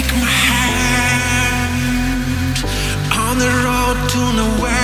Take my hand on the road to nowhere.